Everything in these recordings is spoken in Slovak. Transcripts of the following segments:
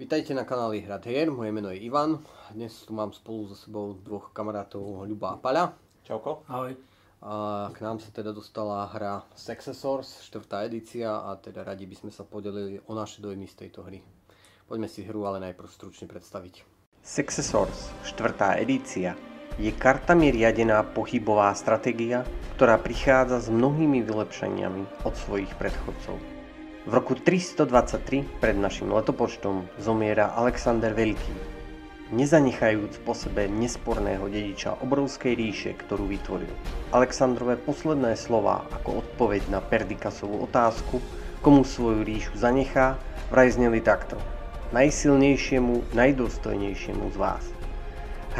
Vítajte na kanáli Hrad hier, moje meno je Ivan. Dnes tu mám spolu so sebou dvoch kamarátov Ľuba a Paľa. Čauko. Ahoj. A k nám sa teda dostala hra Successors, štvrtá edícia a teda radi by sme sa podelili o naše dojmy z tejto hry. Poďme si hru ale najprv stručne predstaviť. Successors, štvrtá edícia, je kartami riadená pohybová stratégia, ktorá prichádza s mnohými vylepšeniami od svojich predchodcov. V roku 323 pred našim letopočtom zomiera Alexander Veľký, nezanechajúc po sebe nesporného dediča obrovskej ríše, ktorú vytvoril. Alexandrové posledné slova ako odpoveď na Perdikasovú otázku, komu svoju ríšu zanechá, vraj zneli takto. Najsilnejšiemu, najdôstojnejšiemu z vás.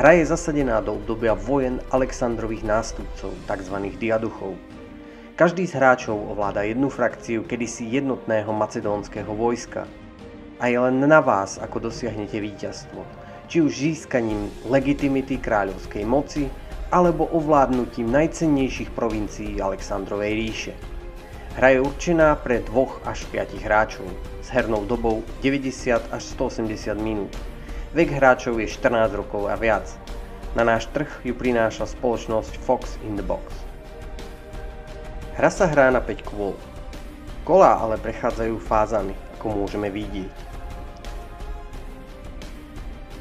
Hra je zasadená do obdobia vojen Alexandrových nástupcov, tzv. diaduchov, každý z hráčov ovláda jednu frakciu kedysi jednotného macedónskeho vojska. A je len na vás, ako dosiahnete víťazstvo. Či už získaním legitimity kráľovskej moci, alebo ovládnutím najcennejších provincií Alexandrovej ríše. Hra je určená pre 2 až 5 hráčov s hernou dobou 90 až 180 minút. Vek hráčov je 14 rokov a viac. Na náš trh ju prináša spoločnosť Fox in the Box. Hra sa hrá na 5 kôl. Kolá ale prechádzajú fázami, ako môžeme vidieť.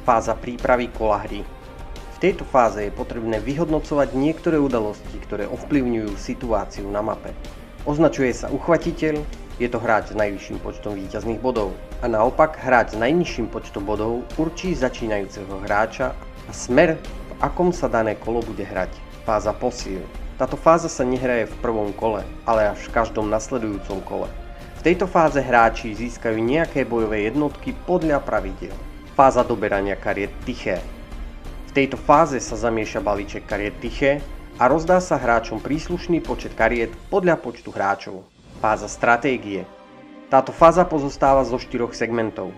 Fáza prípravy kola hry. V tejto fáze je potrebné vyhodnocovať niektoré udalosti, ktoré ovplyvňujú situáciu na mape. Označuje sa uchvatiteľ, je to hráč s najvyšším počtom víťazných bodov. A naopak hráč s najnižším počtom bodov určí začínajúceho hráča a smer, v akom sa dané kolo bude hrať. Fáza posíl. Táto fáza sa nehraje v prvom kole, ale až v každom nasledujúcom kole. V tejto fáze hráči získajú nejaké bojové jednotky podľa pravidiel. Fáza doberania kariet tiché. V tejto fáze sa zamieša balíček kariet tiché a rozdá sa hráčom príslušný počet kariet podľa počtu hráčov. Fáza stratégie. Táto fáza pozostáva zo štyroch segmentov.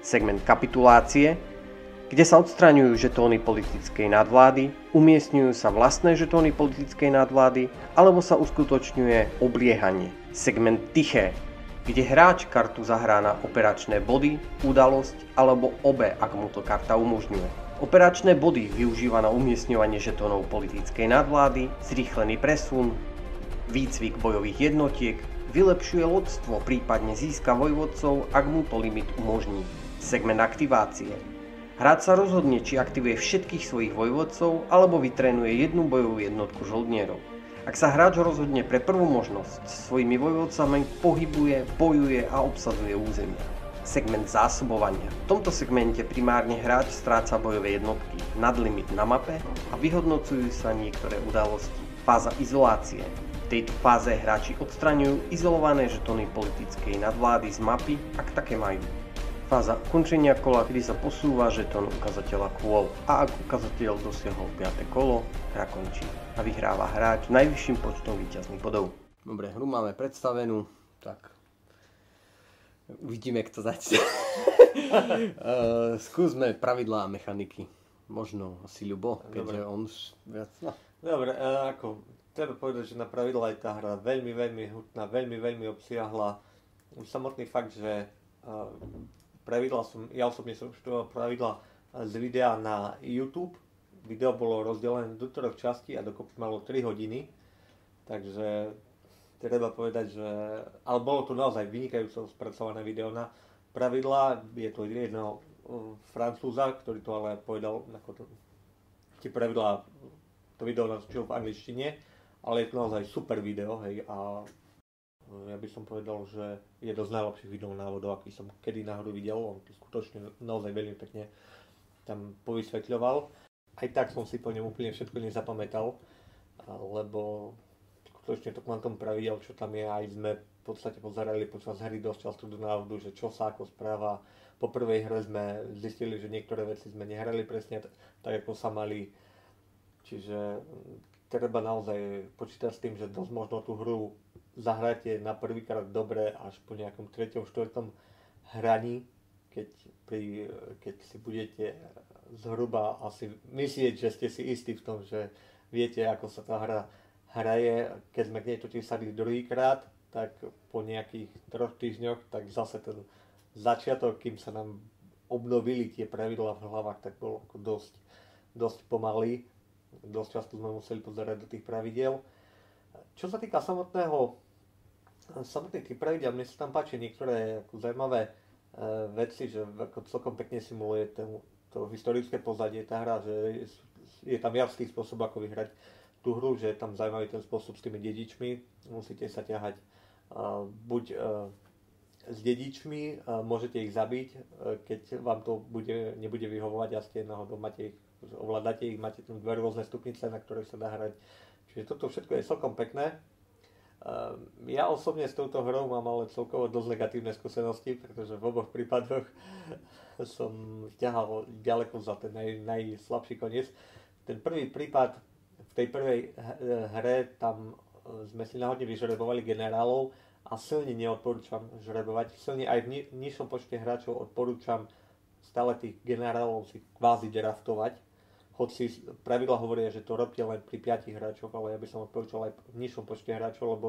Segment kapitulácie, kde sa odstraňujú žetóny politickej nadvlády, umiestňujú sa vlastné žetóny politickej nadvlády alebo sa uskutočňuje obliehanie. Segment Tiché, kde hráč kartu zahrá na operačné body, udalosť alebo obe, ak mu to karta umožňuje. Operačné body využíva na umiestňovanie žetónov politickej nadvlády, zrýchlený presun, výcvik bojových jednotiek, vylepšuje lodstvo, prípadne získa vojvodcov, ak mu to limit umožní. Segment aktivácie Hráč sa rozhodne, či aktivuje všetkých svojich vojvodcov alebo vytrénuje jednu bojovú jednotku žoldnierov. Ak sa hráč rozhodne pre prvú možnosť, svojimi vojvodcami pohybuje, bojuje a obsadzuje územia. Segment zásobovania. V tomto segmente primárne hráč stráca bojové jednotky nad limit na mape a vyhodnocujú sa niektoré udalosti. Fáza izolácie. V tejto fáze hráči odstraňujú izolované žetony politickej nadvlády z mapy, ak také majú. Fáza ukončenia kola, kedy sa posúva žetón ukazateľa kôl a ak ukazateľ dosiahol 5. kolo, hra končí a vyhráva hráč najvyšším počtom víťazných bodov. Dobre, hru máme predstavenú, tak uvidíme, kto začne. uh, skúsme pravidlá a mechaniky. Možno asi Ľubo, keďže Dobre. on už viac... No. Dobre, uh, ako treba povedať, že na pravidlá je tá hra veľmi, veľmi hutná, veľmi, veľmi obsiahla. Už samotný fakt, že uh, pravidla som, ja osobne som študoval pravidla z videa na YouTube. Video bolo rozdelené do troch častí a dokopy malo 3 hodiny. Takže treba povedať, že... Ale bolo to naozaj vynikajúco spracované video na pravidla. Je to jedno francúza, ktorý to ale povedal, ako to, tie pravidlá, to video natočil v angličtine, ale je to naozaj super video, hej, a ja by som povedal, že je dosť najlepších videonávodov, aký som kedy náhodou videl. On to skutočne naozaj veľmi pekne tam povysvetľoval. Aj tak som si po ňom úplne všetko nezapamätal, lebo skutočne to kvantum pravidel, čo tam je, aj sme v podstate pozerali počas hry dosť často do návodu, že čo sa ako správa. Po prvej hre sme zistili, že niektoré veci sme nehrali presne tak, ako sa mali. Čiže treba naozaj počítať s tým, že dosť možno tú hru zahráte na prvýkrát dobre až po nejakom treťom, štvrtom hraní, keď, pri, keď si budete zhruba asi myslieť, že ste si istí v tom, že viete, ako sa tá hra hraje. Keď sme k nej totiž sadli druhýkrát, tak po nejakých troch týždňoch, tak zase ten začiatok, kým sa nám obnovili tie pravidla v hlavách, tak bolo ako dosť, dosť pomalý. Dosť často sme museli pozerať do tých pravidel. Čo sa týka samotného samotných tých pravidel, mne sa tam páči niektoré ako zaujímavé e, veci, že ako celkom pekne simuluje ten, to historické pozadie tá hra, že je, tam viac tých spôsobov, ako vyhrať tú hru, že je tam zaujímavý ten spôsob s tými dedičmi, musíte sa ťahať uh, buď uh, s dedičmi, uh, môžete ich zabiť, uh, keď vám to bude, nebude vyhovovať a ste náhodou máte ich, ovládate ich, máte tam dve rôzne stupnice, na ktoré sa dá hrať. Čiže toto všetko je celkom pekné. Ehm, ja osobne s touto hrou mám ale celkovo dosť negatívne skúsenosti, pretože v oboch prípadoch som ťahal ďaleko za ten naj, najslabší koniec. Ten prvý prípad, v tej prvej hre, tam e, sme si náhodne vyžrebovali generálov a silne neodporúčam žrebovať. Silne aj v nižšom počte hráčov odporúčam stále tých generálov si kvázi draftovať, hoci pravidla hovoria, že to robte len pri 5 hráčoch, ale ja by som odporúčal aj v nižšom počte hráčov, lebo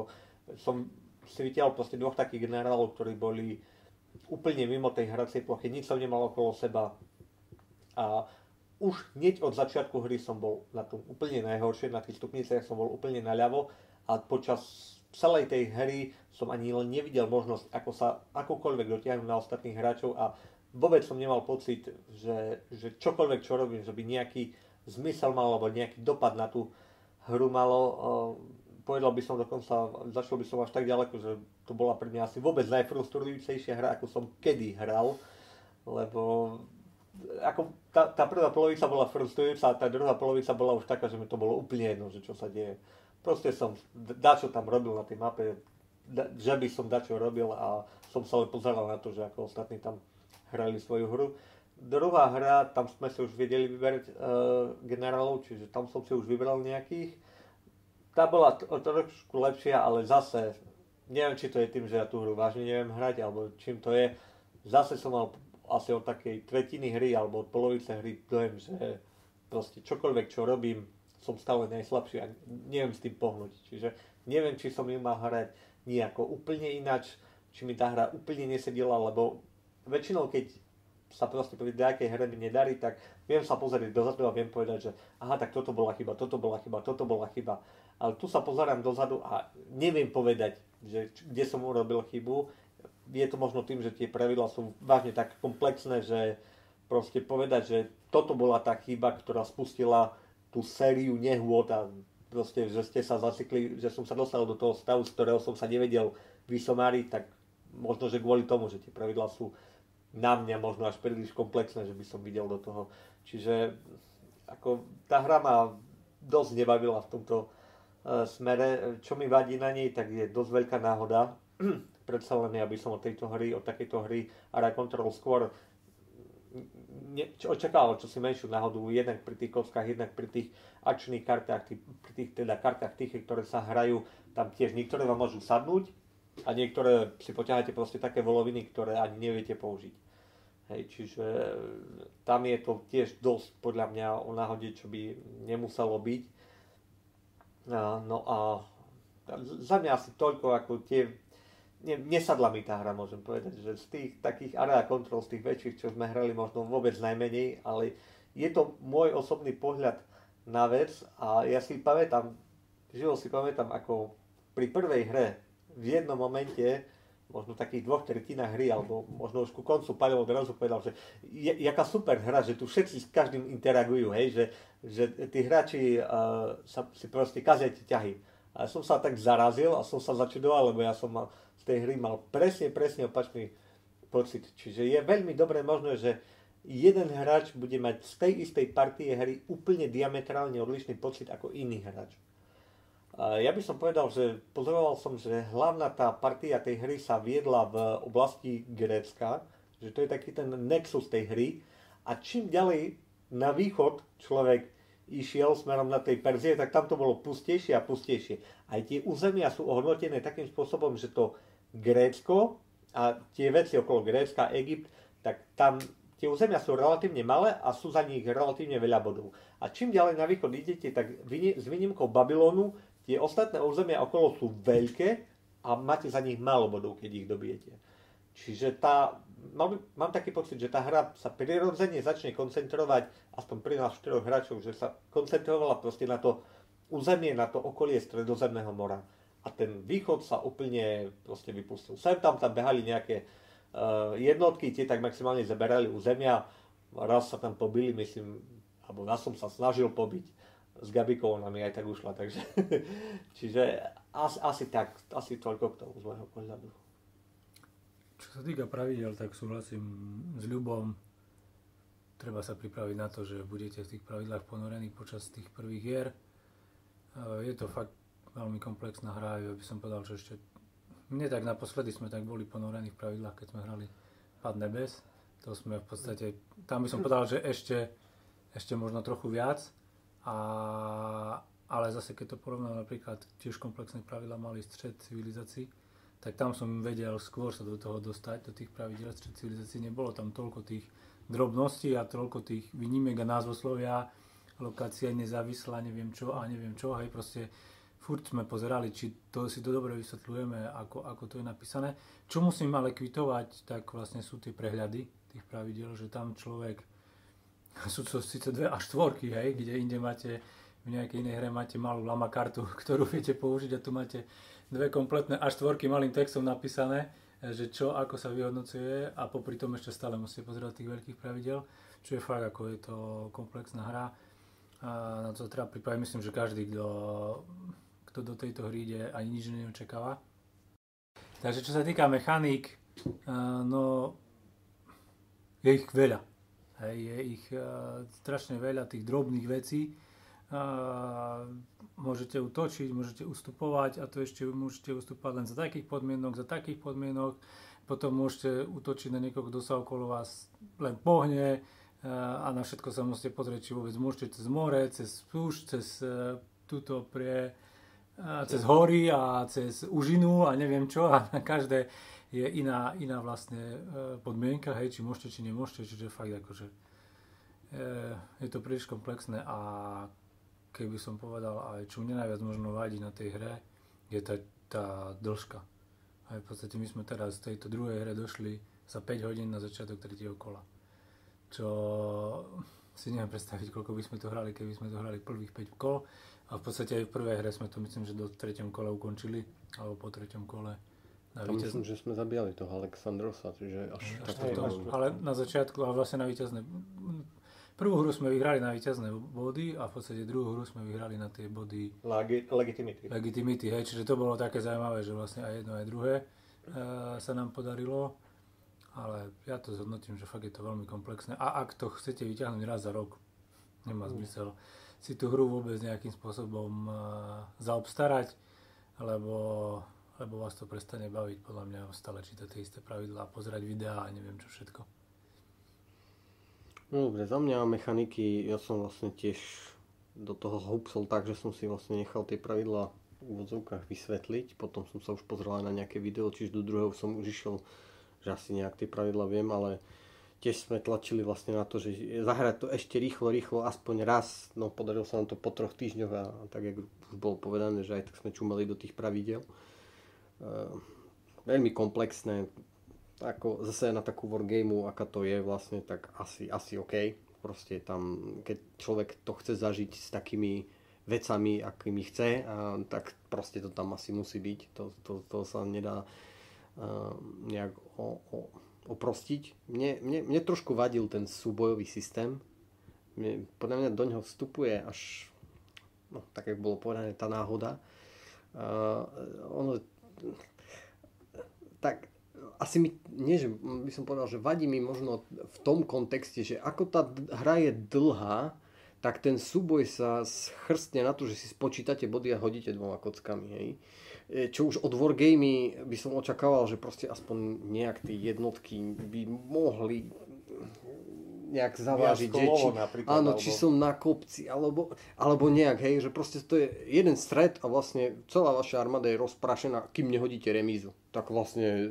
som si vytiahol proste dvoch takých generálov, ktorí boli úplne mimo tej hracej plochy, nič som nemal okolo seba. A už hneď od začiatku hry som bol na tom úplne najhoršie, na tých stupniciach som bol úplne naľavo a počas celej tej hry som ani len nevidel možnosť, ako sa akokoľvek dotiahnuť na ostatných hráčov a vôbec som nemal pocit, že, že čokoľvek, čo robím, že by nejaký zmysel mal, alebo nejaký dopad na tú hru malo. Povedal by som dokonca, zašiel by som až tak ďaleko, že to bola pre mňa asi vôbec najfrustrujúcejšia hra, ako som kedy hral, lebo ako tá, tá prvá polovica bola frustrujúca a tá druhá polovica bola už taká, že mi to bolo úplne jedno, že čo sa deje. Proste som dačo tam robil na tej mape, da, že by som dačo robil a som sa len pozeral na to, že ako ostatní tam hrali svoju hru. Druhá hra, tam sme si už vedeli vyberať uh, generálov, čiže tam som si už vybral nejakých. Tá bola trošku lepšia, ale zase, neviem, či to je tým, že ja tú hru vážne neviem hrať, alebo čím to je. Zase som mal asi od takej tretiny hry, alebo od polovice hry dojem, že proste čokoľvek, čo robím, som stále najslabší a neviem s tým pohnúť. Čiže neviem, či som ju mal hrať nejako úplne inač, či mi tá hra úplne nesedela, lebo väčšinou, keď sa proste pri nejakej hre mi nedarí, tak viem sa pozrieť dozadu a viem povedať, že aha, tak toto bola chyba, toto bola chyba, toto bola chyba. Ale tu sa pozerám dozadu a neviem povedať, že kde som urobil chybu. Je to možno tým, že tie pravidla sú vážne tak komplexné, že proste povedať, že toto bola tá chyba, ktorá spustila tú sériu nehôd a proste, že ste sa zacikli, že som sa dostal do toho stavu, z ktorého som sa nevedel vysomáriť, tak možno, že kvôli tomu, že tie pravidlá sú na mňa možno až príliš komplexné, že by som videl do toho. Čiže ako tá hra ma dosť nebavila v tomto uh, smere. Čo mi vadí na nej, tak je dosť veľká náhoda. Predsa len aby som od tejto hry, od takejto hry Ara Control skôr ne, čo, očakával čo si menšiu náhodu, jednak pri tých kockách, jednak pri tých akčných kartách, tých, pri tých teda kartách tých, ktoré sa hrajú, tam tiež niektoré vám môžu sadnúť, a niektoré si poťaháte proste také voloviny, ktoré ani neviete použiť. Hej, čiže e, tam je to tiež dosť podľa mňa o náhode, čo by nemuselo byť. No a za mňa asi toľko ako tie, ne, nesadla mi tá hra, môžem povedať, že z tých takých area control, z tých väčších, čo sme hrali, možno vôbec najmenej, ale je to môj osobný pohľad na vec a ja si pamätám, živo si pamätám, ako pri prvej hre v jednom momente, možno takých dvoch tretinách hry, alebo možno už ku koncu Pavel odrazu povedal, že je, jaká super hra, že tu všetci s každým interagujú, hej, že, že tí hráči uh, sa, si proste kazia tie ťahy. A ja som sa tak zarazil a som sa začudoval, lebo ja som mal, z tej hry mal presne, presne opačný pocit. Čiže je veľmi dobré možné, že jeden hráč bude mať z tej istej partie hry úplne diametrálne odlišný pocit ako iný hráč. Ja by som povedal, že pozoroval som, že hlavná tá partia tej hry sa viedla v oblasti Grécka, že to je taký ten nexus tej hry a čím ďalej na východ človek išiel smerom na tej Perzie, tak tam to bolo pustejšie a pustejšie. Aj tie územia sú ohodnotené takým spôsobom, že to Grécko a tie veci okolo Grécka, Egypt, tak tam tie územia sú relatívne malé a sú za nich relatívne veľa bodov. A čím ďalej na východ idete, tak s výnimkou Babylonu Tie ostatné územia okolo sú veľké a máte za nich málo bodov, keď ich dobijete. Čiže tá, mám, mám taký pocit, že tá hra sa prirodzene začne koncentrovať, aspoň pri nás štyroch hráčov, že sa koncentrovala proste na to územie, na to okolie Stredozemného mora. A ten východ sa úplne proste vypustil. Sem tam tam behali nejaké uh, jednotky, tie tak maximálne zaberali územia. Raz sa tam pobili, myslím, alebo raz som sa snažil pobiť s Gabikou, ona mi aj tak ušla, takže čiže asi, asi tak, asi toľko k tomu z môjho pohľadu. Čo sa týka pravidel, tak súhlasím s Ľubom. Treba sa pripraviť na to, že budete v tých pravidlách ponorení počas tých prvých hier. Je to fakt veľmi komplexná hra, ja by som povedal, že ešte... Mne tak naposledy sme tak boli ponorení v pravidlách, keď sme hrali Pad nebes. To sme v podstate... Tam by som povedal, že ešte, ešte možno trochu viac. A, ale zase keď to porovnám napríklad tiež komplexné pravidla mali stred civilizácií, tak tam som vedel skôr sa do toho dostať, do tých pravidel stred civilizácií. Nebolo tam toľko tých drobností a toľko tých výnimek a názvoslovia, lokácia nezávislá, neviem čo a neviem čo, hej, proste furt sme pozerali, či to si to dobre vysvetľujeme, ako, ako to je napísané. Čo musím ale kvitovať, tak vlastne sú tie prehľady tých pravidel, že tam človek sú to síce dve až štvorky, hej, kde inde máte v nejakej inej hre máte malú lama kartu, ktorú viete použiť a tu máte dve kompletné až štvorky malým textom napísané, že čo, ako sa vyhodnocuje a popri tom ešte stále musíte pozerať tých veľkých pravidel, čo je fakt, ako je to komplexná hra. A na to treba pripraviť, myslím, že každý, kto, kto do tejto hry ide, ani nič neočakáva. Takže čo sa týka mechaník, no je ich veľa. Hej, je ich uh, strašne veľa tých drobných vecí. Uh, môžete utočiť, môžete ustupovať a to ešte môžete ustupovať len za takých podmienok, za takých podmienok. Potom môžete utočiť na niekoho, kto sa okolo vás len pohne uh, a na všetko sa musíte pozrieť, či vôbec môžete cez more, cez púšť, cez uh, túto uh, cez hory a cez užinu a neviem čo a na každé je iná, iná vlastne e, podmienka, hej, či môžete, či nemôžete, čiže fakt akože e, je to príliš komplexné a keby som povedal aj čo mne najviac možno vadí na tej hre, je tá, tá dĺžka. Aj v podstate my sme teraz z tejto druhej hre došli za 5 hodín na začiatok tretieho kola. Čo si neviem predstaviť, koľko by sme to hrali, keby sme to hrali prvých 5 kol. A v podstate aj v prvej hre sme to myslím, že do treťom kole ukončili, alebo po treťom kole na Tam myslím, že sme zabíjali toho Aleksandrosa, čiže až, až tak to, Ale na začiatku, ale vlastne na víťazné. Prvú hru sme vyhrali na víťazné body a v podstate druhú hru sme vyhrali na tie body Lagi, legitimity. Legitimity, hej, čiže to bolo také zaujímavé, že vlastne aj jedno, aj druhé e, sa nám podarilo. Ale ja to zhodnotím, že fakt je to veľmi komplexné. A ak to chcete vyťahnuť raz za rok, nemá mm. zmysel si tú hru vôbec nejakým spôsobom e, zaobstarať, lebo lebo vás to prestane baviť, podľa mňa stále čítať tie isté pravidlá, pozerať videá a neviem čo všetko. No dobre, za mňa mechaniky, ja som vlastne tiež do toho húpsol tak, že som si vlastne nechal tie pravidlá v úvodzovkách vysvetliť, potom som sa už pozrel aj na nejaké video, čiže do druhého som už išiel, že asi nejak tie pravidlá viem, ale tiež sme tlačili vlastne na to, že zahrať to ešte rýchlo, rýchlo, aspoň raz, no podarilo sa nám to po troch týždňoch a, tak, jak už bolo povedané, že aj tak sme čumeli do tých pravidel. Eh, veľmi komplexné. Ako zase na takú wargameu, aká to je vlastne, tak asi, asi OK. Proste tam, keď človek to chce zažiť s takými vecami, akými chce, a, tak proste to tam asi musí byť. To, to, to sa nedá uh, nejak o, o, oprostiť. Mne, mne, mne trošku vadil ten súbojový systém. Mne, podľa mňa do neho vstupuje až, no tak jak bolo povedané, tá náhoda. Uh, ono tak asi mi, nie že by som povedal, že vadí mi možno v tom kontexte, že ako tá hra je dlhá, tak ten súboj sa schrstne na to, že si spočítate body a hodíte dvoma kockami. Hej. E, čo už od Wargamey by som očakával, že proste aspoň nejak tie jednotky by mohli nejak zavážiť, či, áno, alebo... či som na kopci, alebo, alebo nejak, hej, že proste to je jeden stred a vlastne celá vaša armáda je rozprašená, kým nehodíte remízu. Tak vlastne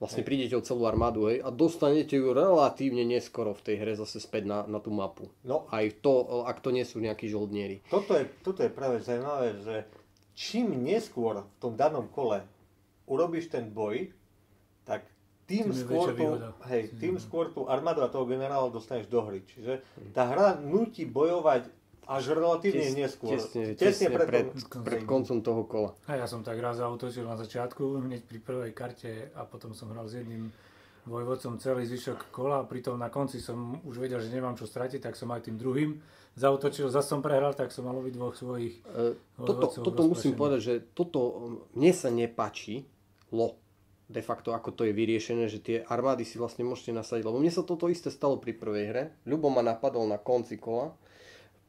vlastne prídete o celú armádu, hej, a dostanete ju relatívne neskoro v tej hre zase späť na, na tú mapu. No. Aj to, ak to nie sú nejakí žoldnieri. Toto je, toto je práve zaujímavé, že čím neskôr v tom danom kole urobíš ten boj, tak tým, skôr, tú, hej, tým skôr tú armádu a toho generála dostaneš do hry. Čiže tá hra nutí bojovať až relatívne Tes- neskôr. Tesne, tesne tesne pred, tom- pred koncom toho kola. A ja som tak raz zautočil na začiatku, hneď pri prvej karte a potom som hral s jedným vojvodcom celý zvyšok kola. Pritom na konci som už vedel, že nemám čo stratiť, tak som aj tým druhým zautočil. Zase som prehral, tak som mal obi dvoch svojich E, toto, toto musím povedať, že toto mne sa nepáči, lo, de facto ako to je vyriešené, že tie armády si vlastne môžete nasadiť, lebo mne sa toto isté stalo pri prvej hre. Ľubo ma napadol na konci kola,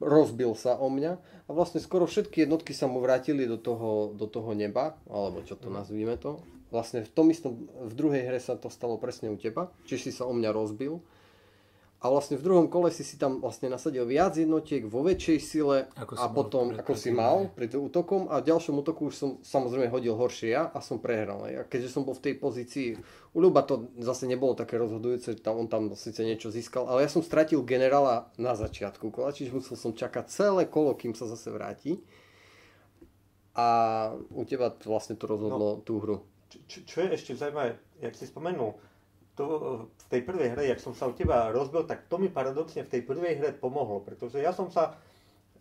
rozbil sa o mňa a vlastne skoro všetky jednotky sa mu vrátili do toho, do toho neba, alebo čo to nazvíme to. Vlastne v tom istom, v druhej hre sa to stalo presne u teba, čiže si sa o mňa rozbil. A vlastne v druhom kole si si tam vlastne nasadil viac jednotiek vo väčšej sile Ako a potom, pred- ako si mal pred útokom a v ďalšom útoku už som samozrejme hodil horšie ja a som prehral. A keďže som bol v tej pozícii, u Ľuba to zase nebolo také rozhodujúce, tam, on tam síce niečo získal, ale ja som stratil generála na začiatku kola, čiže musel som čakať celé kolo, kým sa zase vráti. A u teba vlastne to rozhodlo tú hru. Čo, čo, je ešte zaujímavé, jak si spomenul, to tej prvej hre, jak som sa u teba rozbil, tak to mi paradoxne v tej prvej hre pomohlo, pretože ja som sa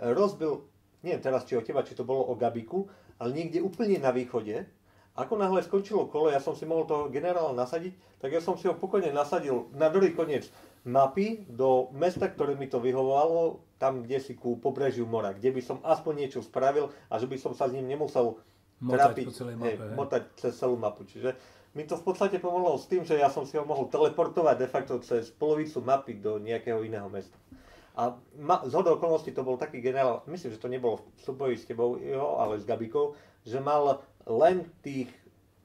rozbil, neviem teraz či o teba, či to bolo o Gabiku, ale niekde úplne na východe. Ako náhle skončilo kolo, ja som si mohol toho generála nasadiť, tak ja som si ho pokojne nasadil na druhý koniec mapy do mesta, ktoré mi to vyhovovalo, tam kde si ku pobrežiu mora, kde by som aspoň niečo spravil a že by som sa s ním nemusel Motať trápiť, po celej hej, mape, hej. motať cez celú mapu. Čiže mi to v podstate pomohlo s tým, že ja som si ho mohol teleportovať de facto cez polovicu mapy do nejakého iného mesta. A ma, z hodou okolností to bol taký generál, myslím, že to nebolo v súboji s tebou, jo, ale s Gabikou, že mal len tých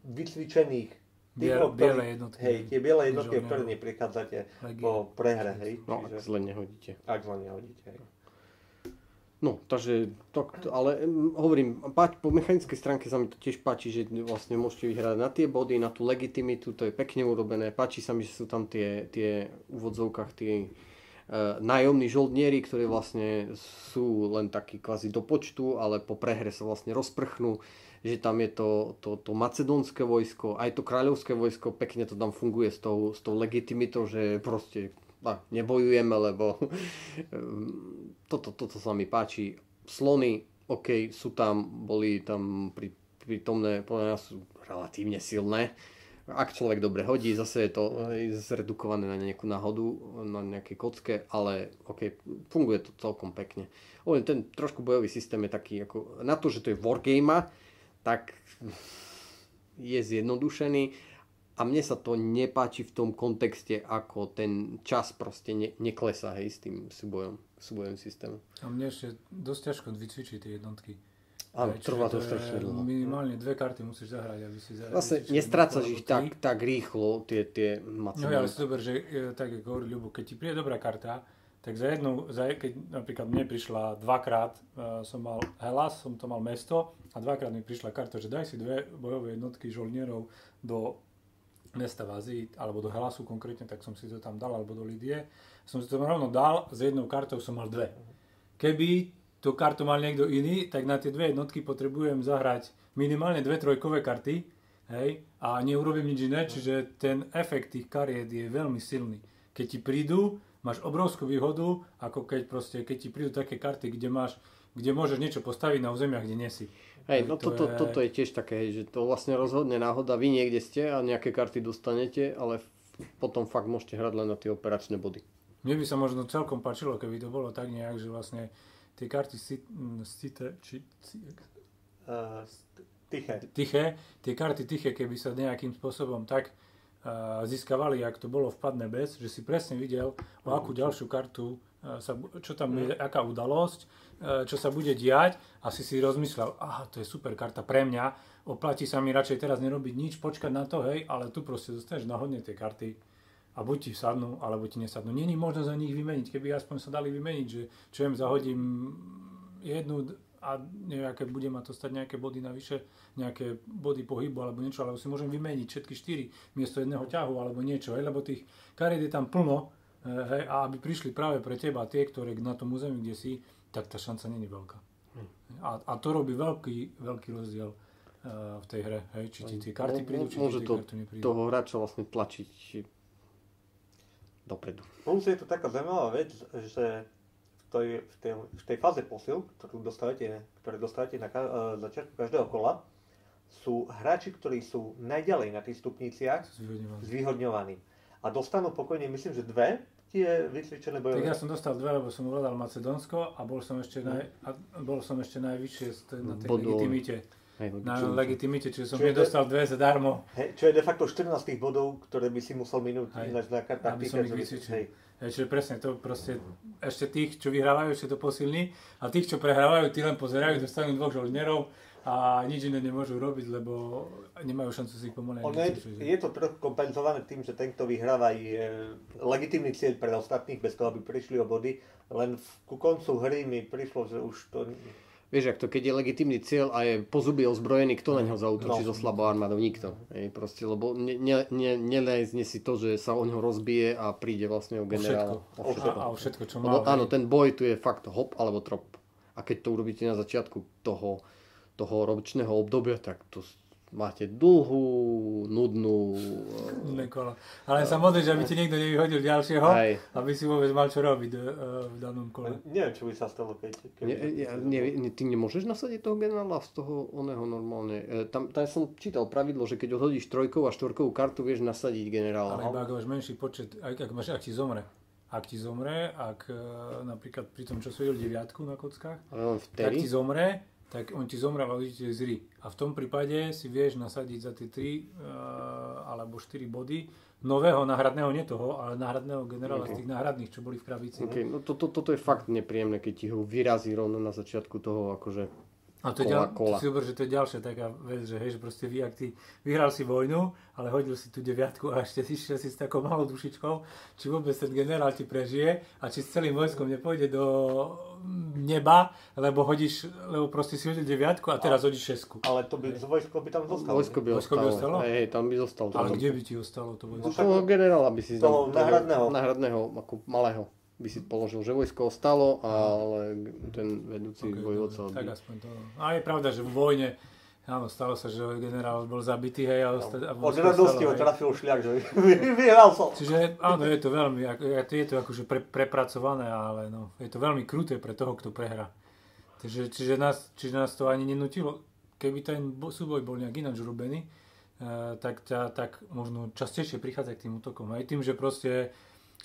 vycvičených tých, Biel- biele jednotky. Hej, tie biele jednotky, ktoré neprichádzate po prehre, hej. No, ak Čiže, zle nehodíte. ak zle nehodíte, hej. No, takže, to, ale hovorím, po mechanickej stránke sa mi to tiež páči, že vlastne môžete vyhrať na tie body, na tú legitimitu, to je pekne urobené. Páči sa mi, že sú tam tie, tie úvodzovkách tie uh, nájomní žoldnieri, ktorí vlastne sú len takí kvázi do počtu, ale po prehre sa vlastne rozprchnú, že tam je to, to, to macedónske vojsko, aj to kráľovské vojsko, pekne to tam funguje s tou, s tou legitimitou, že proste a, nebojujeme, lebo um, toto, toto sa mi páči. Slony, OK, sú tam, boli tam pri, prítomné, podľa mňa sú relatívne silné. Ak človek dobre hodí, zase je to zredukované na nejakú náhodu, na nejaké kocke, ale OK, funguje to celkom pekne. Len ten trošku bojový systém je taký, ako, na to, že to je wargame, tak je zjednodušený a mne sa to nepáči v tom kontexte, ako ten čas proste ne, neklesá hej, s tým súbojom, súbojom systému. A mne ešte dosť ťažko vycvičiť tie jednotky. Áno, trvá to strašne dlho. Minimálne dve karty musíš zahrať, aby si zahrať. Vlastne nestrácaš ich tak, tak rýchlo, tie, tie No macedónske. ale super, že e, tak ako hovorí Ľubo, keď ti príde dobrá karta, tak za jednu, za, keď napríklad mne prišla dvakrát, uh, som mal Hellas, som to mal mesto a dvakrát mi prišla karta, že daj si dve bojové jednotky žolnierov do mesta v Ázii, alebo do Helasu konkrétne, tak som si to tam dal, alebo do Lidie. Som si to rovno dal, s jednou kartou som mal dve. Keby tú kartu mal niekto iný, tak na tie dve jednotky potrebujem zahrať minimálne dve trojkové karty, hej, a neurobím nič iné, čiže ten efekt tých kariet je veľmi silný. Keď ti prídu, máš obrovskú výhodu, ako keď proste, keď ti prídu také karty, kde máš, kde môžeš niečo postaviť na územiach, kde nesi. Hej, no To toto, je- toto je tiež také, že to vlastne rozhodne náhoda, vy niekde ste a nejaké karty dostanete, ale potom fakt môžete hrať len na tie operačné body. Mne by sa možno celkom páčilo, keby to bolo tak nejak, že vlastne tie karty si- m, Cite, či, Uh, tiché. tiché, tie karty tiché, keby sa nejakým spôsobom tak uh, získavali, ak to bolo v Padne bez, že si presne videl, o akú ďalšiu kartu, uh, sa, čo tam je, aká udalosť, čo sa bude diať. A si si rozmyslel, aha, to je super karta pre mňa, oplatí sa mi radšej teraz nerobiť nič, počkať na to, hej, ale tu proste dostaneš náhodne tie karty a buď ti sadnú, alebo ti nesadnú. Není možno za nich vymeniť, keby aspoň sa dali vymeniť, že čo viem, zahodím jednu a nejaké, bude ma to stať nejaké body navyše, nejaké body pohybu alebo niečo, alebo si môžem vymeniť všetky štyri miesto jedného ťahu alebo niečo, hej, lebo tých kariet je tam plno eh, hej, a aby prišli práve pre teba tie, ktoré na tom území, kde si, tak tá šanca není veľká. A, a to robí veľký, veľký rozdiel. v tej hre, hej, či ti tie karty prídu, či Môže ti tie to karty neprídu. toho hráča vlastne tlačiť dopredu. Plus je to taká zaujímavá vec, že v tej, v tej, v tej fáze posil, ktorú dostávate, ktoré dostávate na ka- e, začiatku každého kola, sú hráči, ktorí sú najďalej na tých stupniciach Zvýhodňované. zvýhodňovaní. A dostanú pokojne, myslím, že dve tie vycvičené Tak bojové. ja som dostal dve, lebo som ovládal Macedónsko a bol som ešte, naj, a bol som ešte najvyššie na tej Bodov. legitimite. Hej, Na čo- legitimite, čiže som Čiže- nedostal dve zadarmo. Hej, čo je de facto 14 tých bodov, ktoré by si musel minúť Hej. ináč na kartách. Aby som ich vycvičil. hej. Hej, čiže presne to proste, ešte tých, čo vyhrávajú, ešte to posilní a tých, čo prehrávajú, tí len pozerajú, dostanú dvoch žoldnerov a nič iné nemôžu robiť, lebo nemajú šancu si ich pomaly Ono je, je to trochu kompenzované tým, že ten, kto vyhráva, je legitímny cieľ pre ostatných, bez toho, aby prišli o body. Len v, ku koncu hry mi prišlo, že už to... Vieš, ak to, keď je legitímny cieľ a je po zuby ozbrojený, kto na neho zautočí No. so slabou armádou? Nikto. Hej, proste, lebo ne, ne, ne, nelezne si to, že sa o neho rozbije a príde vlastne o O všetko. generála. O všetko. A, a o všetko, čo Lebo má. áno, ten boj tu je fakt hop alebo trop. A keď to urobíte na začiatku toho, toho ročného obdobia, tak to máte dlhú, nudnú... Nudné kolo. Ale sa modlíš, aby ti niekto nevyhodil ďalšieho, Hej. aby si vôbec mal čo robiť eh, v danom kole. Neviem, čo by sa stalo, keď... keď Ne, ja, ne, ne, ty nemôžeš nasadiť toho generála z toho oného normálne. E, tam, tam som čítal pravidlo, že keď odhodíš trojkovú a štvorkovú kartu, vieš nasadiť generála. Ale iba ak máš menší počet, ak, ak, máš, ak ti zomre. Ak ti zomre, ak eh, napríklad pri tom, čo si videl deviatku na kockách, len tak ti vtedy. zomre, tak on ti zomre, ale vidíte zri. A v tom prípade si vieš nasadiť za tie 3 alebo 4 body nového náhradného, nie toho, ale náhradného generála z tých náhradných, čo boli v krabici. Okay, no to, to, toto je fakt nepríjemné, keď ti ho vyrazí rovno na začiatku toho, akože... A to je, Kola, ďal, kola. zober, že to je ďalšia taká vec, že, hej, že proste vy, ak ty vyhral si vojnu, ale hodil si tú deviatku a ešte si išiel si s takou malou dušičkou, či vôbec ten generál ti prežije a či s celým vojskom nepôjde do neba, lebo hodíš, lebo proste si hodil deviatku a teraz hodíš šesku. Ale to by, vojsko by tam zostalo. Vojsko by Vojsko by ostalo? Hej, hej, tam by zostal. Ale tam. kde by ti ostalo to No, vojsko? toho generála by si Toho tam- náhradného. náhradného, ako malého by si položil, že vojsko ostalo, ale ten vedúci Ok, vojvodca tak by... aspoň to. A je pravda, že v vojne Áno, stalo sa, že generál bol zabitý, hej, a, osta- a Od radosti ho trafil šľak, že vyhral som. Čiže áno, je to veľmi, je to akože pre, prepracované, ale no, je to veľmi kruté pre toho, kto prehrá. Takže, čiže, nás, čiže nás to ani nenutilo, keby ten bo- súboj bol nejak ináč urobený, eh, tak, ťa, tak možno častejšie prichádza k tým útokom. Aj tým, že proste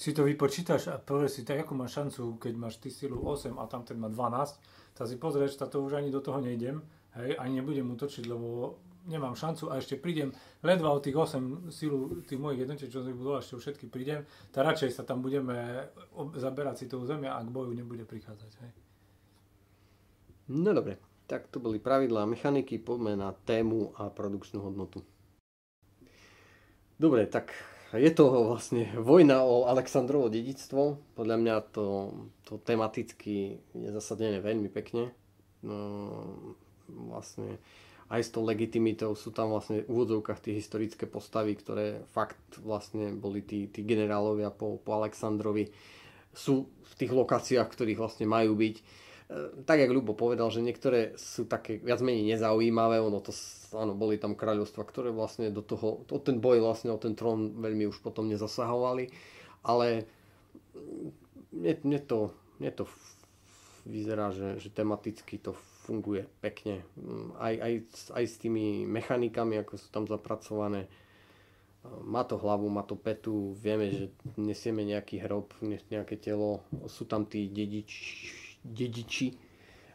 si to vypočítaš a povieš si, tak ako máš šancu, keď máš ty silu 8 a tam má 12, tak si pozrieš, táto už ani do toho nejdem, hej, ani nebudem útočiť, lebo nemám šancu a ešte prídem ledva o tých 8 silu tých mojich jednotiek, čo som budoval, ešte všetky prídem, tak radšej sa tam budeme zaberať si toho zemia a boju nebude prichádzať. Hej. No dobre, tak to boli pravidlá mechaniky, poďme na tému a produkčnú hodnotu. Dobre, tak je to vlastne vojna o Aleksandrovo dedictvo. Podľa mňa to, to tematicky je zasadené veľmi pekne. No, vlastne aj s tou legitimitou sú tam vlastne v úvodzovkách tie historické postavy, ktoré fakt vlastne boli tí, tí generálovia po, po Aleksandrovi. Sú v tých lokáciách, v ktorých vlastne majú byť. E, Tak, jak Ľubo povedal, že niektoré sú také viac menej nezaujímavé, ono to, áno, boli tam kráľovstva, ktoré vlastne do toho, o ten boj vlastne, o ten trón veľmi už potom nezasahovali, ale mne, mne to, mne to vyzerá, že, že tematicky to funguje pekne. Mm, Aj, aj, aj s tými mechanikami, ako sú tam zapracované. Má to hlavu, má to petu, vieme, že nesieme nejaký hrob, ne- nejaké telo, sú tam tí dedič, dediči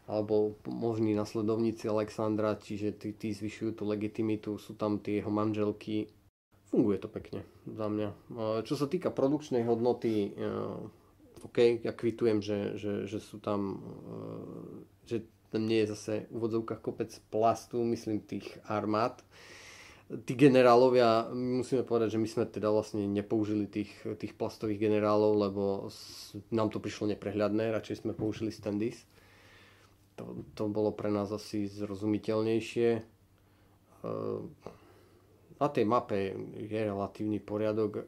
alebo možní nasledovníci Alexandra, čiže tí, tí zvyšujú tú legitimitu, sú tam tie jeho manželky. Funguje to pekne za mňa. Čo sa týka produkčnej hodnoty, e, OK, ja kvitujem, že, že, že sú tam, e, že tam nie je zase v úvodzovkách kopec plastu, myslím tých armád. Tí generálovia, musíme povedať, že my sme teda vlastne nepoužili tých, tých plastových generálov, lebo nám to prišlo neprehľadné, radšej sme použili standis. To, to bolo pre nás asi zrozumiteľnejšie. E, Na tej mape je relatívny poriadok.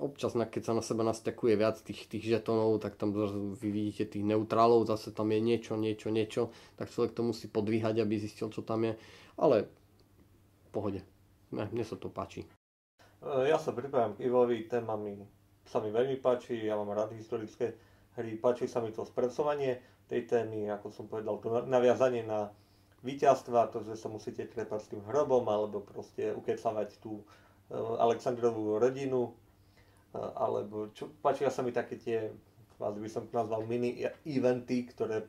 Občas, keď sa na seba nastakuje viac tých, tých žetonov, tak tam vy vidíte tých neutrálov, zase tam je niečo, niečo, niečo, tak človek to musí podvíhať, aby zistil, čo tam je. Ale pohode. Ne, mne sa to páči. Ja sa pripájam k Ivovi, téma mi sa mi veľmi páči, ja mám rád historické hry, páči sa mi to spracovanie tej témy, ako som povedal, to naviazanie na víťazstva, to, že sa musíte trepať s tým hrobom, alebo proste ukecavať tú uh, Aleksandrovú rodinu, uh, alebo čo, páčia sa mi také tie, vás by som nazval mini eventy, ktoré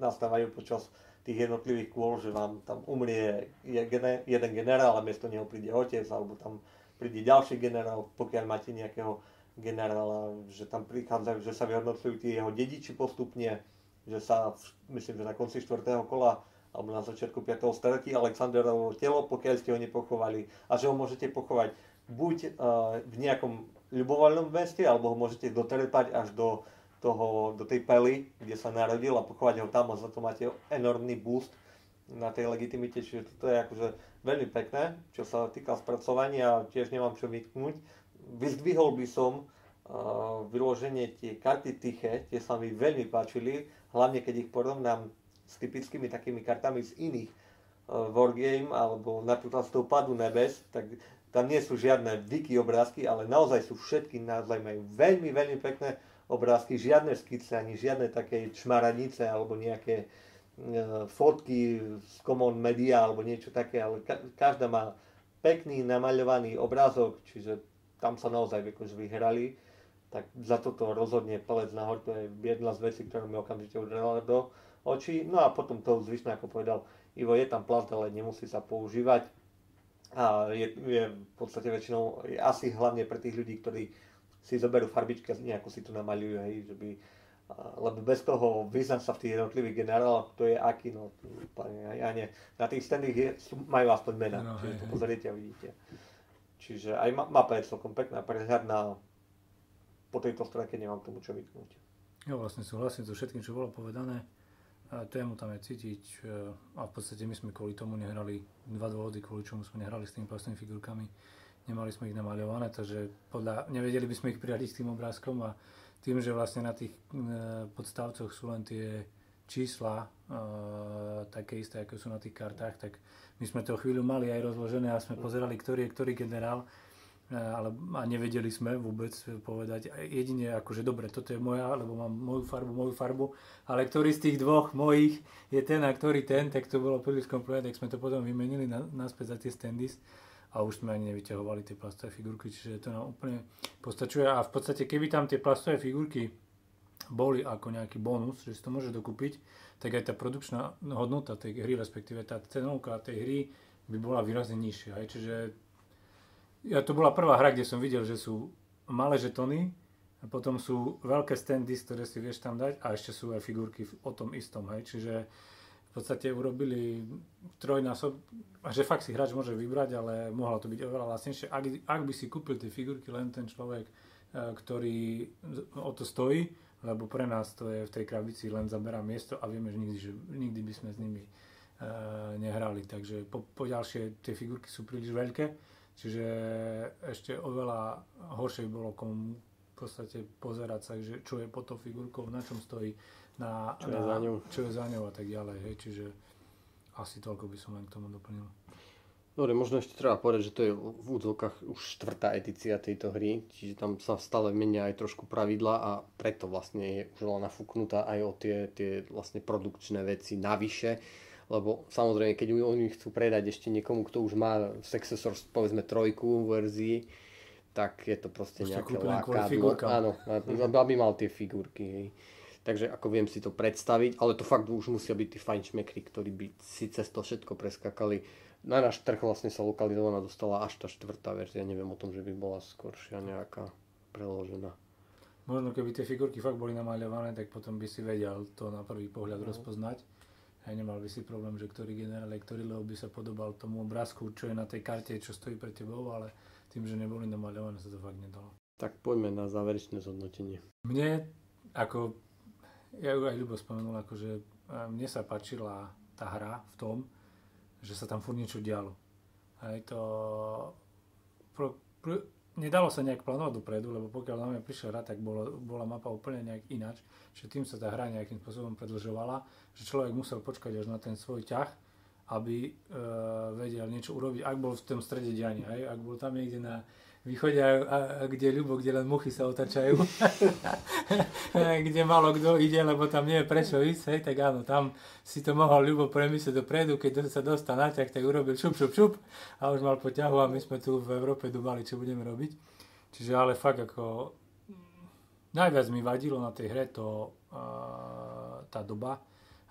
nastávajú počas tých jednotlivých kôl, že vám tam umrie jeden generál a miesto neho príde otec, alebo tam príde ďalší generál, pokiaľ máte nejakého generála, že tam prichádzajú, že sa vyhodnocujú tí jeho dediči postupne, že sa, myslím, že na konci 4. kola alebo na začiatku 5. stretí Aleksandrovo telo, pokiaľ ste ho nepochovali a že ho môžete pochovať buď uh, v nejakom ľubovoľnom meste, alebo ho môžete dotrepať až do, toho, do tej pely, kde sa narodil a pochovať ho tam a za to máte enormný boost na tej legitimite, čiže toto je akože veľmi pekné, čo sa týka spracovania, tiež nemám čo vytknúť. Vyzdvihol by som uh, vyloženie tie karty tiché, tie sa mi veľmi páčili, hlavne keď ich porovnám s typickými takými kartami z iných uh, wargame, alebo napríklad z toho padu nebes, tak tam nie sú žiadne wiki obrázky, ale naozaj sú všetky, naozaj majú veľmi, veľmi pekné obrázky, žiadne skice, ani žiadne také čmaranice, alebo nejaké uh, fotky z common media, alebo niečo také, ale ka- každá má pekný namaľovaný obrázok, čiže tam sa naozaj akože vyhrali, tak za toto rozhodne palec nahor, to je jedna z vecí, ktorá mi okamžite udrela do očí. No a potom to zvyšné, ako povedal Ivo, je tam plast, ale nemusí sa používať. A je, je v podstate väčšinou, asi hlavne pre tých ľudí, ktorí si zoberú farbičky a nejako si to namaľujú, hej, že by, lebo bez toho vyznať sa v tých jednotlivých generáloch, to je aký, no, ja nie. Na tých standých majú aspoň mena, no, čiže to pozriete a vidíte. Čiže aj mapa je celkom pekná, prehľadná. Po tejto stránke nemám tomu čo vytknúť. Jo, vlastne súhlasím so všetkým, čo bolo povedané. Tému tam je cítiť e, a v podstate my sme kvôli tomu nehrali, dva dôvody, kvôli čomu sme nehrali s tými plastovými figurkami. Nemali sme ich namaľované, takže podľa, nevedeli by sme ich priradiť s tým obrázkom a tým, že vlastne na tých e, podstavcoch sú len tie čísla e, také isté, ako sú na tých kartách, tak my sme to chvíľu mali aj rozložené a sme pozerali, ktorý je ktorý generál e, ale, a nevedeli sme vôbec povedať. Jedine akože dobre, toto je moja, lebo mám moju farbu, moju farbu, ale ktorý z tých dvoch mojich je ten a ktorý ten, tak to bolo príliš komplikované, tak sme to potom vymenili na, naspäť za tie standys a už sme ani nevyťahovali tie plastové figurky, čiže to nám úplne postačuje a v podstate keby tam tie plastové figurky boli ako nejaký bonus, že si to môže dokúpiť, tak aj tá produkčná hodnota tej hry, respektíve tá cenovka tej hry by bola výrazne nižšia. Hej. Čiže ja, to bola prvá hra, kde som videl, že sú malé žetony, a potom sú veľké standy, ktoré si vieš tam dať a ešte sú aj figurky o tom istom. Hej. Čiže v podstate urobili trojnásob, a že fakt si hráč môže vybrať, ale mohlo to byť oveľa lacnejšie. Ak, ak by si kúpil tie figurky len ten človek, eh, ktorý o to stojí, lebo pre nás to je v tej krabici len zaberá miesto a vieme, že nikdy, že nikdy by sme s nimi e, nehrali. Takže po, po ďalšie tie figurky sú príliš veľké, čiže ešte oveľa horšie bolo komu v podstate pozerať sa, že čo je pod tou figurkou, na čom stojí, na, čo, na, je za ňou. čo je za ňou a tak ďalej. Hej. Čiže asi toľko by som len k tomu doplnil. Dobre, možno ešte treba povedať, že to je v údzokách už štvrtá edícia tejto hry, čiže tam sa stále menia aj trošku pravidla a preto vlastne je už len nafúknutá aj o tie, tie vlastne produkčné veci navyše, lebo samozrejme, keď oni chcú predať ešte niekomu, kto už má Successor, povedzme trojku verzii, tak je to proste nejaké lákadlo. Áno, aby mal tie figurky. Hej. Takže ako viem si to predstaviť, ale to fakt už musia byť tí fajnšmekry, ktorí by si cez to všetko preskakali na náš trh vlastne sa lokalizovaná dostala až tá štvrtá verzia, neviem o tom, že by bola skoršia nejaká preložená. Možno keby tie figurky fakt boli namaľované, tak potom by si vedel to na prvý pohľad no. rozpoznať. A nemal by si problém, že ktorý generál, ktorý lebo by sa podobal tomu obrázku, čo je na tej karte, čo stojí pre tebou, ale tým, že neboli namaľované, sa to fakt nedalo. Tak poďme na záverečné zhodnotenie. Mne, ako, ja ju aj Ľubo spomenul, akože mne sa páčila tá hra v tom, že sa tam furt niečo dialo. Hej, to... Pro, pro, nedalo sa nejak plánovať dopredu, lebo pokiaľ na mňa prišla hra, tak bolo, bola mapa úplne nejak ináč, že tým sa tá hra nejakým spôsobom predlžovala, že človek musel počkať až na ten svoj ťah aby uh, vedel niečo urobiť, ak bol v tom strede diania, ak bol tam niekde na východe, a, a, kde ľubo, kde len muchy sa otačajú, kde malo kto ide, lebo tam nie je prečo ísť, hej, tak áno, tam si to mohol ľubo premyslieť dopredu, keď sa dostal na ťah, tak urobil šup, šup, šup a už mal poťahu a my sme tu v Európe dumali, čo budeme robiť. Čiže ale fakt ako najviac mi vadilo na tej hre to uh, tá doba,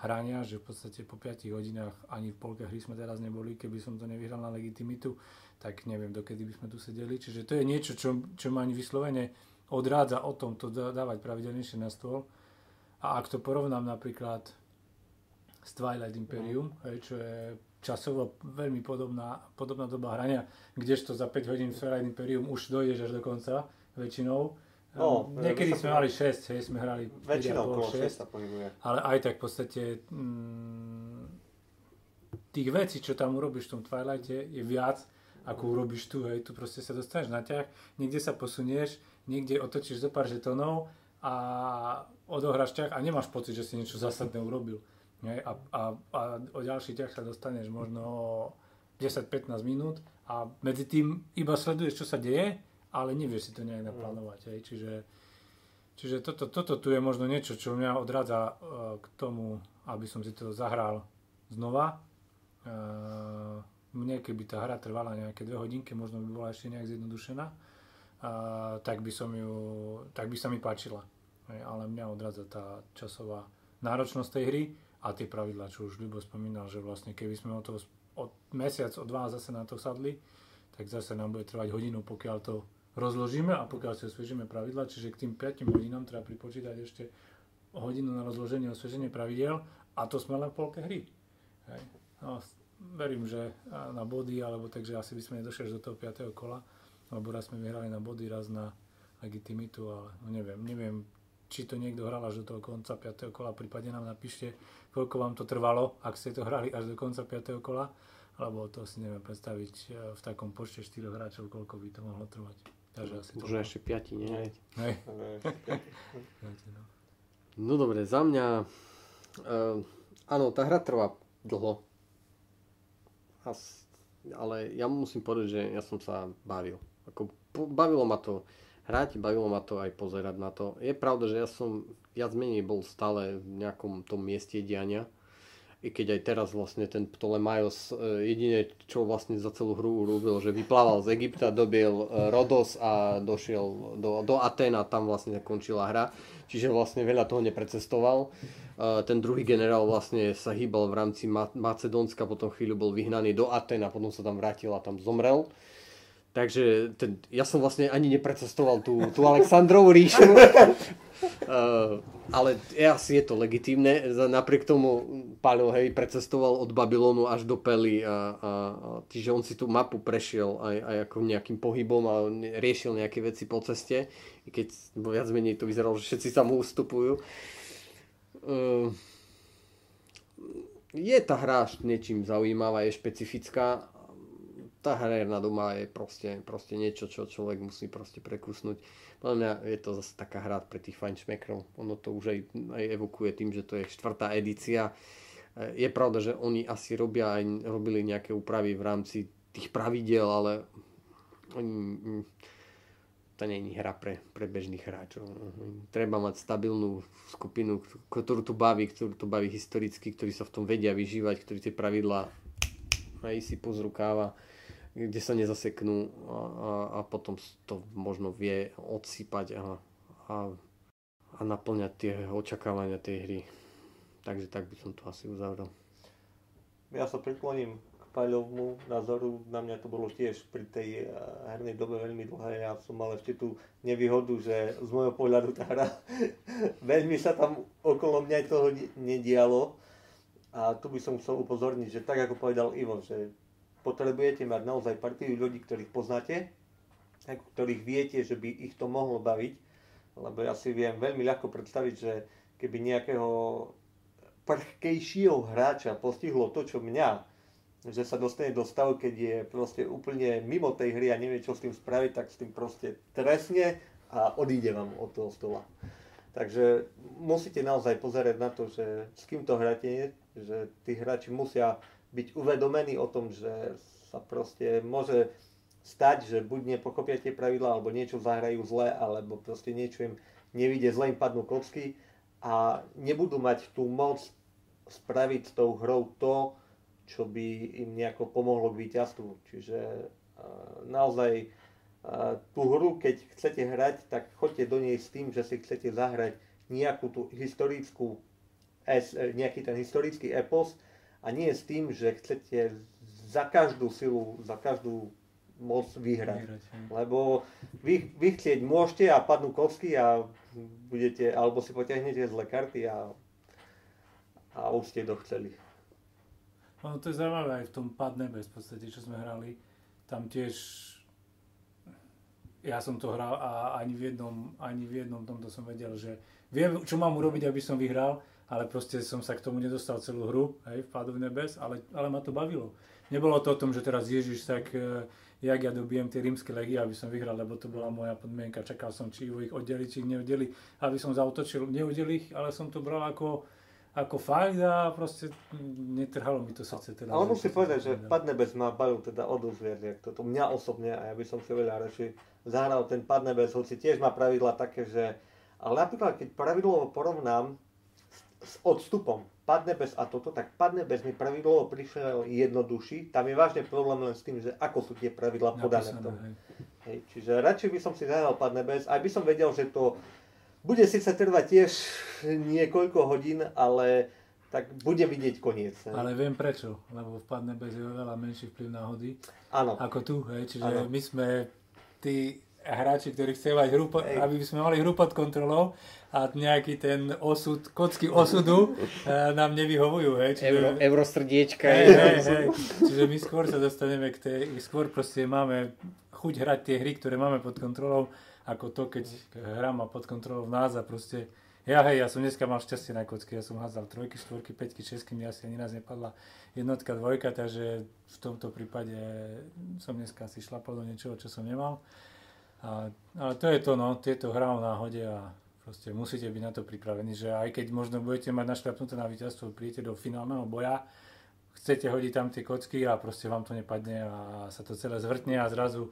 hrania, že v podstate po 5 hodinách ani v polke hry sme teraz neboli, keby som to nevyhral na legitimitu, tak neviem, dokedy by sme tu sedeli. Čiže to je niečo, čo, čo ma ani vyslovene odrádza o tom to dávať pravidelnejšie na stôl. A ak to porovnám napríklad s Twilight Imperium, mm. hej, čo je časovo veľmi podobná, podobná doba hrania, kdežto za 5 hodín Twilight Imperium už dojdeš až do konca väčšinou, No, Niekedy sme mali 6, hej, sme hrali Väčšinou okolo 6 sa pohybuje. Ale aj tak v podstate mm, tých vecí, čo tam urobíš v tom Twilighte, je viac, ako urobíš tu, hej, tu proste sa dostaneš na ťah, niekde sa posunieš, niekde otočíš zo pár žetonov a odohráš ťah a nemáš pocit, že si niečo zásadné urobil. Hej, a, a, a o ďalší ťah sa dostaneš možno 10-15 minút a medzi tým iba sleduješ, čo sa deje ale nevieš si to nejak naplánovať. Hej. Čiže, čiže toto, toto tu je možno niečo, čo mňa odradza uh, k tomu, aby som si to zahral znova. Mne keby tá hra trvala nejaké dve hodinky, možno by bola ešte nejak zjednodušená, uh, tak by som ju, tak by sa mi páčila. Ale mňa odradza tá časová náročnosť tej hry a tie pravidlá, čo už Ľubo spomínal, že vlastne keby sme o to od mesiac, od dva zase na to sadli, tak zase nám bude trvať hodinu, pokiaľ to rozložíme a pokiaľ si osviežíme pravidla, čiže k tým 5 hodinám treba pripočítať ešte hodinu na rozloženie a osvieženie pravidel a to sme len v polke hry. Hej. No, verím, že na body, alebo takže asi by sme nedošli do toho 5. kola, lebo raz sme vyhrali na body, raz na legitimitu, ale no neviem, neviem, či to niekto hral až do toho konca 5. kola, prípadne nám napíšte, koľko vám to trvalo, ak ste to hrali až do konca 5. kola, lebo to si neviem predstaviť e, v takom počte 4 hráčov, koľko by to mohlo trvať. Takže asi Možno ešte piati, nie? Hej. Hej. no dobre, za mňa... Uh, áno, tá hra trvá dlho. Ale ja musím povedať, že ja som sa bavil. Ako, bavilo ma to hrať, bavilo ma to aj pozerať na to. Je pravda, že ja som viac menej bol stále v nejakom tom mieste diania i keď aj teraz vlastne ten Ptolemaios e, jediné, čo vlastne za celú hru urobil, že vyplával z Egypta, dobil e, Rodos a došiel do, do Aten a tam vlastne končila hra. Čiže vlastne veľa toho neprecestoval. Ten druhý generál vlastne sa hýbal v rámci Macedónska, potom chvíľu bol vyhnaný do Aten a potom sa tam vrátil a tam zomrel. Takže ten, ja som vlastne ani neprecestoval tú, tú Aleksandrovú ríšu. Uh, ale asi je to legitímne. Napriek tomu Paľo hej, precestoval od Babylonu až do Pely a, a, a čiže on si tú mapu prešiel aj, aj ako nejakým pohybom a riešil nejaké veci po ceste, keď viac menej to vyzeralo, že všetci sa mu ustupujú. Uh, je tá hra niečím zaujímavá, je špecifická. Tá herná doma je proste, proste niečo, čo človek musí proste prekusnúť podľa mňa je to zase taká hra pre tých fajnšmekrov. Ono to už aj, aj evokuje tým, že to je štvrtá edícia. Je pravda, že oni asi robia aj robili nejaké úpravy v rámci tých pravidel, ale oni, mm, to je hra pre, pre bežných hráčov. Treba mať stabilnú skupinu, ktorú tu baví, ktorú tu baví historicky, ktorí sa v tom vedia vyžívať, ktorí tie pravidlá aj si pozrú káva kde sa nezaseknú a, a, a potom to možno vie odsypať a, a, a naplňať tie očakávania tej hry. Takže tak by som to asi uzavrel. Ja sa prikloním k Paľovmu názoru. Na mňa to bolo tiež pri tej eh, hernej dobe veľmi dlhé. Ja som mal ešte tú nevýhodu, že z môjho pohľadu tá hra veľmi sa tam okolo mňa toho nedialo. A tu by som chcel upozorniť, že tak ako povedal Ivo, že potrebujete mať naozaj partiu ľudí, ktorých poznáte, ktorých viete, že by ich to mohlo baviť, lebo ja si viem veľmi ľahko predstaviť, že keby nejakého prchkejšieho hráča postihlo to, čo mňa, že sa dostane do stavu, keď je proste úplne mimo tej hry a nevie, čo s tým spraviť, tak s tým proste trestne a odíde vám od toho stola. Takže musíte naozaj pozerať na to, že s kým to hráte, že tí hráči musia byť uvedomený o tom, že sa proste môže stať, že buď nepochopia tie pravidlá, alebo niečo zahrajú zle, alebo proste niečo im nevidie zle, im padnú kocky a nebudú mať tú moc spraviť s tou hrou to, čo by im nejako pomohlo k víťazstvu. Čiže naozaj tú hru, keď chcete hrať, tak choďte do nej s tým, že si chcete zahrať nejakú tú historickú, e, nejaký ten historický epos a nie s tým, že chcete za každú silu, za každú moc vyhrať. vyhrať Lebo vy, vy chcieť môžete a padnú kocky a budete, alebo si potiahnete zle karty a, a už ste dochceli. No to je zaujímavé aj v tom Pad Nebes v podstate, čo sme hrali. Tam tiež ja som to hral a ani v jednom, ani v jednom tomto som vedel, že viem, čo mám urobiť, aby som vyhral, ale proste som sa k tomu nedostal celú hru, hej, v Pádu v nebes, ale, ale ma to bavilo. Nebolo to o tom, že teraz Ježiš tak, e, jak ja dobijem tie rímske legie, aby som vyhral, lebo to bola moja podmienka. Čakal som, či ich oddeli, či ich neoddeli, aby som zautočil. Neoddeli ich, ale som to bral ako, ako fajn a proste netrhalo mi to srdce. Teda, ale musím povedať, že Padne bez ma bavil teda o dosť viac, toto mňa osobne a ja by som si veľa radšej zahral ten Padne bez, hoci tiež má pravidla také, že ale napríklad keď pravidlo porovnám s, odstupom Padne bez a toto, tak Padne bez mi pravidlo prišiel jednoduchší, tam je vážne problém len s tým, že ako sú tie pravidla podané. Napísané, hej. Hej, čiže radšej by som si zahral Padne bez, aj by som vedel, že to bude síce trvať tiež niekoľko hodín, ale tak bude vidieť koniec. Ne? Ale viem prečo, lebo vpadne bez je oveľa menší vplyv náhody ano. ako tu. Hej. Čiže ano. my sme tí hráči, ktorí chceli mať hru, aby sme mali hru pod kontrolou a nejaký ten osud, kocky osudu e, nám nevyhovujú. Hej. Čiže, Euro, eurosrdiečka. Hej, hej, hej. Čiže my skôr sa dostaneme k tej, skôr proste máme chuť hrať tie hry, ktoré máme pod kontrolou ako to, keď hra má pod kontrolou nás a proste ja hej, ja som dneska mal šťastie na kocky, ja som hádzal trojky, štvorky, peťky, šesky, mi asi ani raz nepadla jednotka, dvojka, takže v tomto prípade som dneska si šlapal do niečoho, čo som nemal. A, ale to je to, no, tieto hrá o náhode a proste musíte byť na to pripravení, že aj keď možno budete mať našľapnuté na víťazstvo, príjete do finálneho boja, chcete hodiť tam tie kocky a proste vám to nepadne a sa to celé zvrtne a zrazu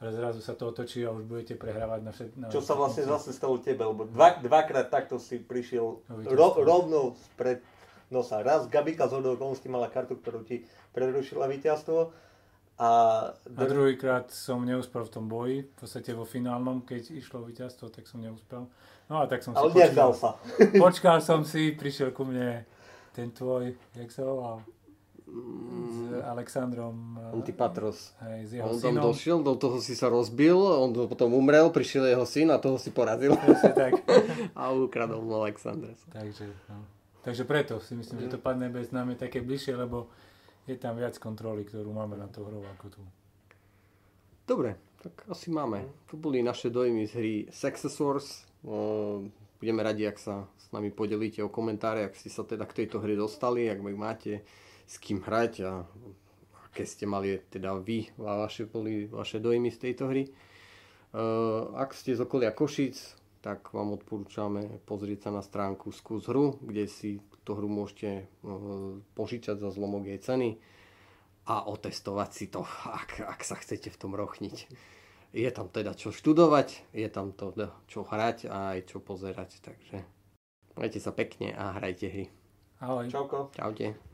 zrazu sa to otočí a už budete prehrávať na všetko. Čo sa vlastne zase stalo tebe, lebo dva, dvakrát takto si prišiel ro, rovno spred nosa. Raz Gabika z okolností mala kartu, ktorú ti prerušila víťazstvo. A, a druhýkrát som neúspel v tom boji, v podstate vo finálnom, keď išlo víťazstvo, tak som neúspel. No a tak som si Ale počkal. sa. počkal som si, prišiel ku mne ten tvoj, jak sa volal? s Alexandrom eh, Antipatros. Hej, s jeho on synom. tam došiel, do toho si sa rozbil, on potom umrel, prišiel jeho syn a toho si porazil. tak. a ukradol mu Alexandra. Takže, no. Takže preto si myslím, že to padne bez nám je také bližšie, lebo je tam viac kontroly, ktorú máme na to hrou ako tu. Dobre, tak asi máme. To boli naše dojmy z hry Successors. Budeme radi, ak sa s nami podelíte o komentáre, ak ste sa teda k tejto hre dostali, ak máte s kým hrať a aké ste mali teda vy a vaše, boli vaše dojmy z tejto hry. Ak ste z okolia Košic, tak vám odporúčame pozrieť sa na stránku Skús hru, kde si túto hru môžete uh, požičať za zlomok jej ceny a otestovať si to, ak, ak sa chcete v tom rochniť. Je tam teda čo študovať, je tam to čo hrať a aj čo pozerať, takže majte sa pekne a hrajte hry. Ahoj. Čauko. Čaute.